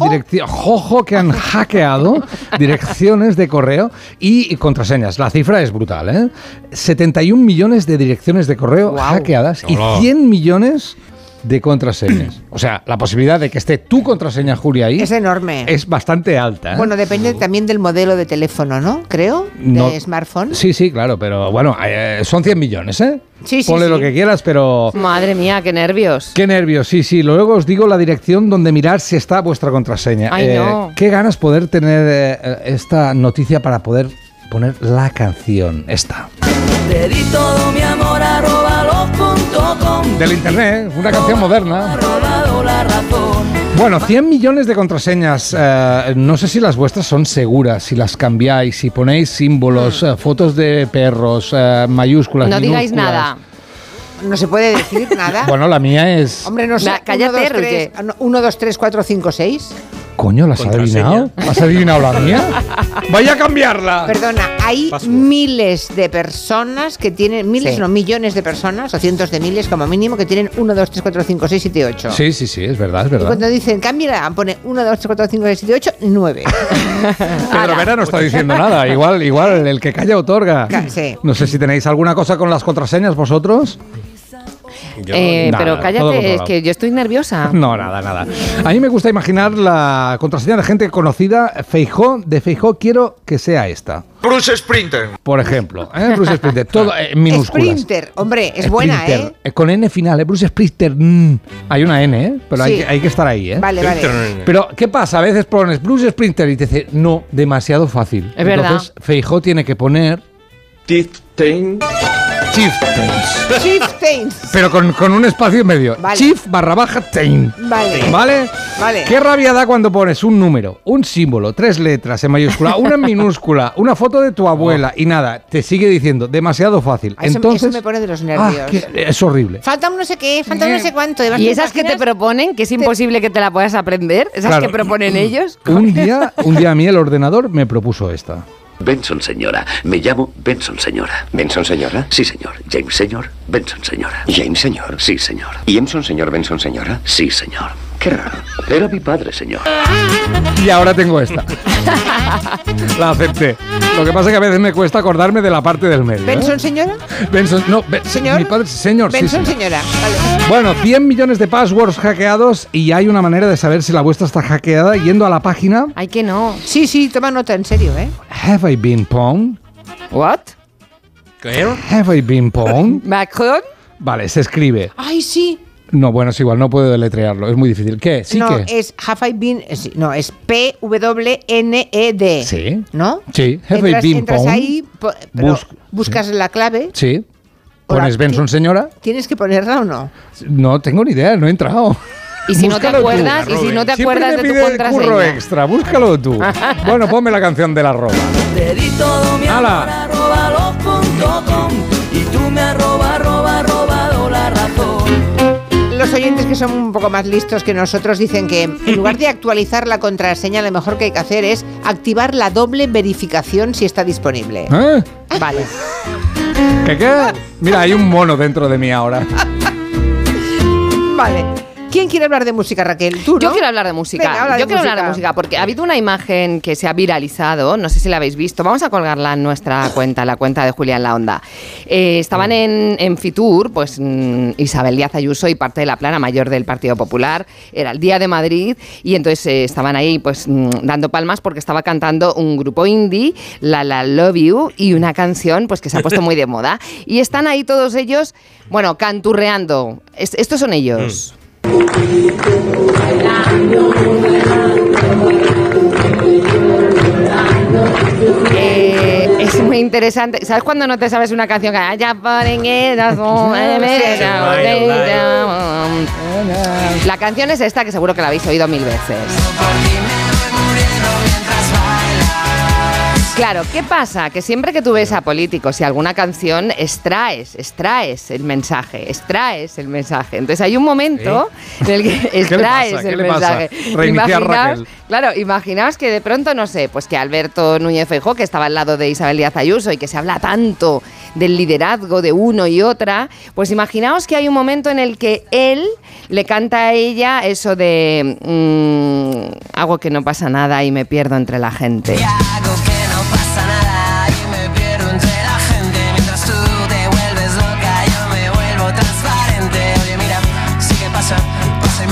Jojo. que han hackeado direcciones de correo y, y contraseñas. La cifra es brutal, ¿eh? 71 millones de direcciones de correo hackeadas y Hola. 100 millones de contraseñas. O sea, la posibilidad de que esté tu contraseña, Julia, ahí Es enorme. es bastante alta. ¿eh? Bueno, depende también del modelo de teléfono, ¿no? Creo, de No. smartphone. Sí, sí, claro, pero bueno, eh, son 100 millones, ¿eh? Sí, sí, Ponle sí. lo que quieras, pero... Madre mía, qué nervios. Qué nervios, sí, sí. Luego os digo la dirección donde mirar si está vuestra contraseña. Ay, Eh, no. Qué ganas poder tener esta noticia para poder poner la canción, esta. Te di todo mi amor arroba los punto com. Del internet, una canción moderna. Bueno, 100 millones de contraseñas. eh, no sé si las vuestras son seguras, si las cambiáis, si ponéis símbolos, eh, fotos de perros, eh, mayúsculas. No digáis nada. No se puede decir nada. Bueno, la mía es... Hombre, no sé. Cállate, Roger. 1, 2, 3, 4, 5, 6. Coño, ¿las has adivinado? ¿Has adivinado la mía? ¡Vaya a cambiarla! Perdona, hay Password. miles de personas que tienen, miles, Sí. no, millones de personas, o cientos de miles como mínimo, que tienen 1, 2, 3, 4, 5, 6, 7, 8. Sí, sí, sí, es verdad, es Y verdad. cuando dicen cámbiala, pone 1, 2, 3, 4, 5, 6, 7, 8, 9. Pedro Vera no está diciendo nada. Igual, igual, el que calla otorga. Ca- sí. No sé si tenéis alguna cosa con las contraseñas vosotros. Yo- Eh, Nada, pero cállate, es que yo estoy nerviosa. No, nada, nada. A mí me gusta imaginar la contraseña de gente conocida. Feijó, de Feijó quiero que sea esta. Bruce Sprinter. Por ejemplo, ¿eh? Bruce Sprinter, todo eh, en minúsculas. Sprinter, hombre, es buena, Sprinter, ¿eh? eh, Con N final, ¿eh? Bruce Sprinter. mm. Hay una N, ¿eh? Pero hay, Sí. que, hay que estar ahí, ¿eh? Vale, vale. Pero, ¿qué pasa? A veces pones Bruce Sprinter y te dice, no, demasiado fácil. Es verdad. Entonces, Feijó tiene que poner Tiftain. Chieftains. Chieftains. Pero con, con un espacio en medio. Vale. Chief barra baja Tain. Vale. ¿Vale? Vale. Qué rabia da cuando pones un número, un símbolo, tres letras en mayúscula, una en minúscula, una foto de tu abuela y nada, te sigue diciendo demasiado fácil. Eso- Entonces, eso me pone de los ah, nervios. es horrible. Falta un no sé qué, falta un no sé cuánto. de Y esas que te proponen, que es imposible que te la puedas aprender, esas Claro. que proponen ellos. Un día, un día a mí el ordenador me propuso esta. Benson, señora. Me llamo Benson, señora. ¿Benson, señora? Sí, señor. James, señor. Benson, señora. James, señor. Sí, señor. ¿Y Emson, señor? Benson, señora? Sí, señor. Qué raro. Era mi padre, señor. Y ahora tengo esta. La acepté. Lo que pasa es que a veces me cuesta acordarme de la parte del medio. ¿eh? ¿Benson, señora? Benson, no, Ben- ¿Señor? Mi padre, señor, sí, Benson, sí. señora. Vale. Bueno, 100 millones de passwords hackeados y hay una manera de saber si la vuestra está hackeada yendo a la página Ay, que no. Sí, sí, toma nota, en serio, ¿eh? Have I been pwned? ¿What? ¿Qué? Have I been pwned? ¿Macron? Vale, se escribe. Ay, sí. No, bueno, es igual, no puedo deletrearlo, es muy difícil. ¿Qué? ¿Sí no, que? es Have I Been. no, es P-W-N-E-D. Sí. ¿No? Sí, Have entras, I been entras ahí, po- pero Bus- buscas la clave. Sí. ¿Pones Benson, señora? ¿Tienes que ponerla o no? No tengo ni idea, no he entrado. Y si no te Búscalo tú. acuerdas, y si no te acuerdas me de tu contraseña. curro extra, búscalo tú. bueno, ponme la canción de la roba. Te di todo mi amor ¡Hala! arroba. Y tú me arroba, arroba, oyentes que son un poco más listos que nosotros dicen que en lugar de actualizar la contraseña, lo mejor que hay que hacer es activar la doble verificación si está disponible. ¿Eh? Vale. ¿Qué qué? Mira, hay un mono dentro de mí ahora. Vale. ¿Quién quiere hablar de música, Raquel? ¿Tú, Yo no? quiero hablar de música. Venga, habla de Yo quiero hablar de música. porque ha habido una imagen que se ha viralizado, no sé si la habéis visto, vamos a colgarla en nuestra cuenta, la cuenta de Julián La Onda. Eh, estaban en, en Fitur, pues mm, Isabel Díaz Ayuso y parte de la plana mayor del Partido Popular, era el Día de Madrid y entonces eh, estaban ahí pues mm, dando palmas porque estaba cantando un grupo indie, La La Love You, y una canción pues que se ha puesto muy de moda. Y están ahí todos ellos, bueno, canturreando. Es- estos son ellos. Eh, es muy interesante. ¿Sabes cuando no te sabes una canción que ya La canción es esta que seguro que la habéis oído mil veces. Claro, ¿qué pasa? Que siempre que tú ves a políticos y alguna canción, extraes, extraes el mensaje, extraes el mensaje. Entonces hay un momento en el que le extraes pasa? ¿Qué el mensaje. Imaginaos-. Claro, imaginaos que de pronto, no sé, pues que Alberto Núñez Feijóo, que estaba al lado de Isabel Díaz Ayuso y que se habla tanto del liderazgo de uno y otra, pues imaginaos que hay un momento en el que él le canta a ella eso de mm, hago que no pasa nada y me pierdo entre la gente. Hago que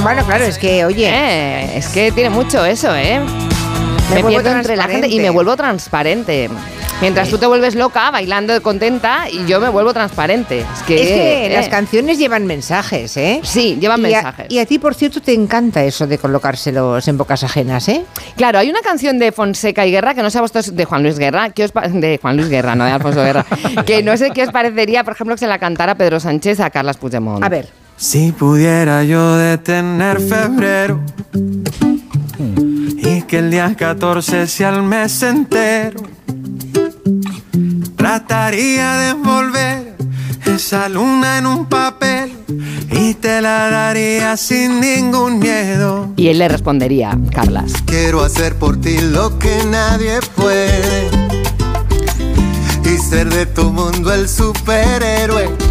Bueno, claro, es que, oye, Eh, es que tiene mucho eso, ¿eh? Me, vuelvo pierdo entre la gente y me vuelvo transparente. Mientras tú te vuelves loca, bailando contenta, y yo me vuelvo transparente. Es que, es que eh, las canciones llevan mensajes, ¿eh? Sí, llevan Y a- mensajes. y a ti, por cierto, te encanta eso de colocárselos en bocas ajenas, ¿eh? Claro, hay una canción de Fonseca y Guerra que no sé a vosotros, de Juan Luis Guerra, ¿qué os de Juan Luis Guerra, no de Alfonso Guerra, que no sé qué os parecería, por ejemplo, que se la cantara Pedro Sánchez a Carlas Puigdemont. A ver. Si pudiera yo detener febrero y que el día 14 sea el mes entero, trataría de envolver esa luna en un papel y te la daría sin ningún miedo. Y él le respondería, Carlas. Quiero hacer por ti lo que nadie puede y ser de tu mundo el superhéroe.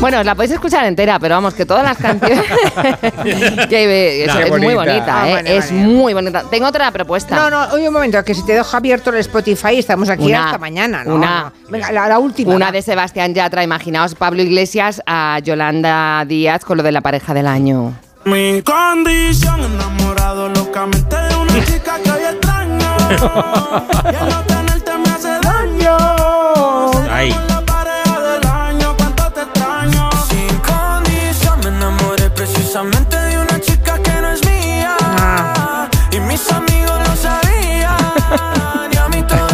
Bueno, la podéis escuchar entera, pero vamos, que todas las canciones. que, es muy bonita. Ah, ¿eh? vale, es vale. muy bonita. Tengo otra propuesta. No, no, oye un momento, que si te dejo abierto el Spotify estamos aquí Una- hasta mañana, ¿no? una-. Venga, la, la última. Una de Sebastián Yatra, imaginaos Pablo Iglesias a Yolanda Díaz con lo de la pareja del año. Mi condición enamorado locamente de una chica que hoy extraño Y el no tenerte me hace daño Ahí.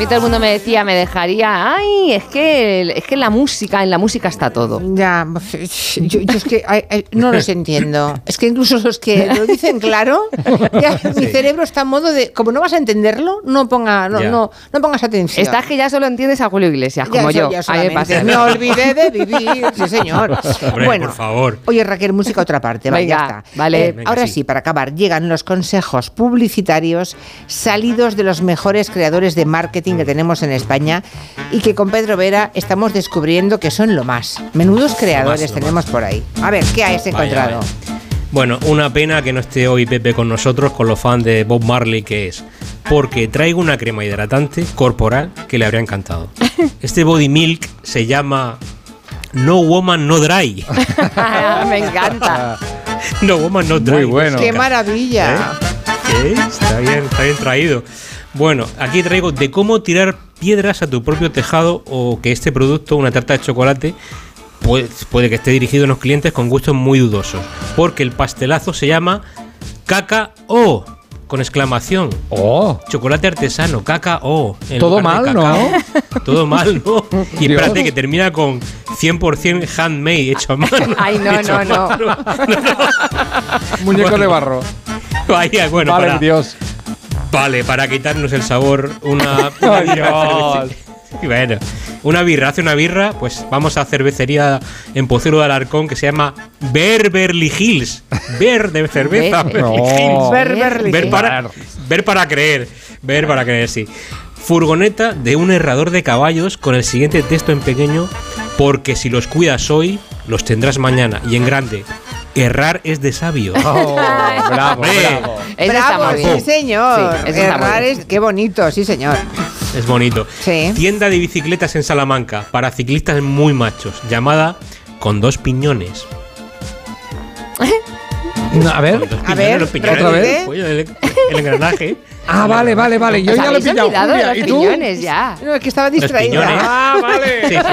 mí todo el mundo me decía, me dejaría. Ay, es que, es que la música, en la música está todo. Ya, yo, yo es que ay, ay, no los entiendo. Es que incluso los que lo dicen claro, ya mi cerebro está en modo de, como no vas a entenderlo, no, ponga, no, no, no pongas atención. Estás que ya solo entiendes a Julio Iglesias, como yo. ya A mí me olvidé de vivir, sí señor. Hombre, bueno, por favor. Oye Raquel, música a otra parte, Venga, ya está. vale. Eh, Venga, ahora sí. sí. para acabar, llegan los consejos publicitarios salidos de los mejores creadores de marketing que tenemos en España y que con Pedro Vera estamos descubriendo que son lo más. Menudos creadores lo tenemos por ahí. A ver, ¿qué has encontrado? vaya. Bueno, una pena que no esté hoy Pepe con nosotros, con los fans de Bob Marley que es. Porque traigo una crema hidratante corporal que le habría encantado. Este Body Milk se llama No Woman No Dry. me encanta. No Woman No Dry. Muy bueno. ¡Qué maravilla! ¿Eh? Está bien, está bien traído. Bueno, aquí traigo de cómo tirar piedras a tu propio tejado o que este producto, una tarta de chocolate, puede, puede que esté dirigido a unos clientes con gustos muy dudosos. Porque el pastelazo se llama caca o con exclamación. ¡Oh! Chocolate artesano, caca o. en Todo de mal, cacao. Todo mal, ¿no? Y Dios. espérate que termina con 100% handmade, hecho a mano. Ay, no, no, no. Muñeco de Bueno. barro. Vaya, bueno, vale, para, Dios. Vale, para quitarnos el sabor, una, birra. Bueno, una birra, hace una birra, pues vamos a cervecería en Pozuelo de Alarcón que se llama Beverly Hills. Ver de cerveza. No. Ver para, ver para creer. Ver para creer, sí. Furgoneta de un herrador de caballos con el siguiente texto en pequeño Porque si los cuidas hoy, los tendrás mañana. Y en grande, errar es de sabio. Oh, bravo, bravo. Ese está Bravo, muy bien. sí señor. Sí, Errar es- qué bonito, sí señor. Es bonito. Sí. Tienda de bicicletas en Salamanca para ciclistas muy machos, llamada Con dos piñones. No, a ver. A ver, los piñones ¿otra vez? el engranaje. Ah, vale, vale, vale. Yo ¿Os ya lo he pillado. olvidado de los ¿Y tú? piñones ya? No, es que estaba distraída. Ah, vale. Sí, sí.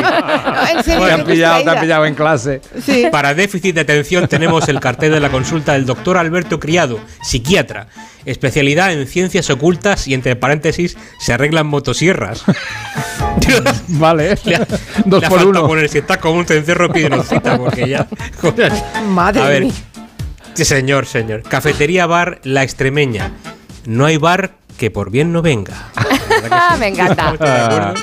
No, en serio, Te han pillado, te han pillado en clase. Sí. Para déficit de atención tenemos el cartel de la consulta del doctor Alberto Criado, psiquiatra, especialidad en ciencias ocultas y entre paréntesis se arreglan motosierras. Vale. le ha, Dos le por uno. poner si está con un cencerro pide una cita porque ya. Madre A ver, mía. sí, señor, señor. Cafetería Bar La Extremeña. No hay bar que por bien no venga. Me encanta. ¿De acuerdo?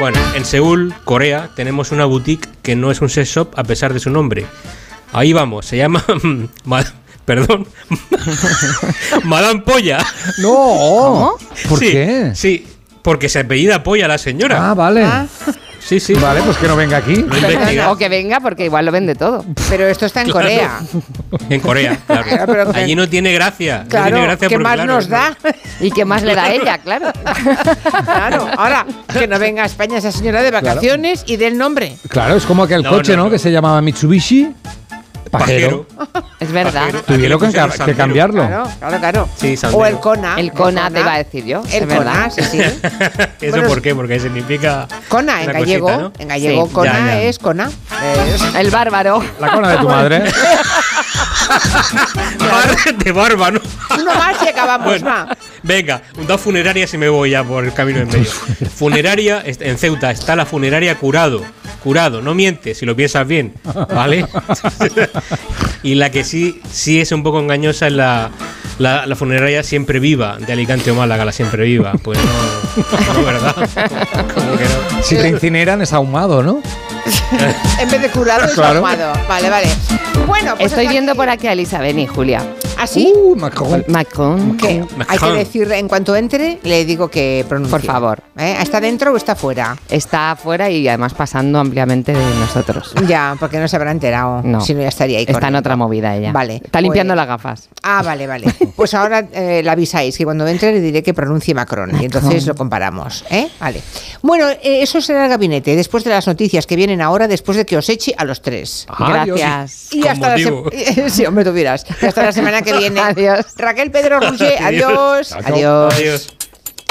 Bueno, en Seúl, Corea, tenemos una boutique que no es un sex shop a pesar de su nombre. Ahí vamos, se llama. Ma- Perdón. Madame Polla. No. ¿Por Sí, qué? Sí, porque se apellida Polla la señora. Ah, vale. Sí, sí. Vale, pues que no venga aquí. O que venga porque igual lo vende todo. Pero esto está en Claro. Corea. En Corea, claro. Claro, pero que- Allí no tiene gracia. no Claro, tiene gracia ¿qué más claro, nos da? ¿Y qué más le da a ella? Claro. Claro, ahora que no venga a España esa señora de vacaciones y del nombre. Claro, es como que el No, coche, no, ¿no? no. Que se llamaba Mitsubishi. Pajero. Pajero. Es verdad. Pajero. Tuvieron que, sandero. cambiarlo. Claro, claro, claro. Sí, o el Kona. El Kona te iba a decir yo. El. Kona, sí, sí. ¿Eso Bueno, por qué? Porque significa. Kona, en gallego. cosita, ¿no? En gallego, Sí. Kona Ya, ya. es Kona. Es- El bárbaro. La cona de tu madre. Bar de barba, ¿no? Uno más y acabamos, Bueno, va. venga, dos funerarias y me voy ya por el camino en medio. Funeraria, en Ceuta está la funeraria Curado. Curado, no miente, si lo piensas bien, ¿vale? y la que sí, sí es un poco engañosa es la, la, la funeraria Siempre Viva, de Alicante o Málaga, la Siempre Viva. Pues no, no, ¿verdad? Como que no. Si te incineran es ahumado, ¿no? En vez de curado es Claro. ahumado. Vale, vale. Bueno, pues Estoy viendo aquí. por aquí a Elisa, vení, Julia. ¿Así? Uh, Macron. Macron. ¿Qué? Hay que Macron. decirle, en cuanto entre, le digo que pronuncie. Por favor. ¿Eh? ¿Está dentro o está fuera? Está afuera y además pasando ampliamente de nosotros. Ya, porque no se habrá enterado. No. Si no, ya estaría ahí. Está en otra movida ella. Vale, Está limpiando pues- las gafas. Ah, vale, vale. Pues ahora eh, la avisáis, que cuando entre le diré que pronuncie Macron. Y entonces lo comparamos. ¿eh? Vale. Bueno, eh, eso será el gabinete, después de las noticias que vienen ahora, después de que os eche a los tres. Gracias. Y Con hasta la Sí, hombre, tú dirás. Y hasta la semana que viene. Adiós. Raquel Pedro Roger, Adiós. Adiós. Adiós.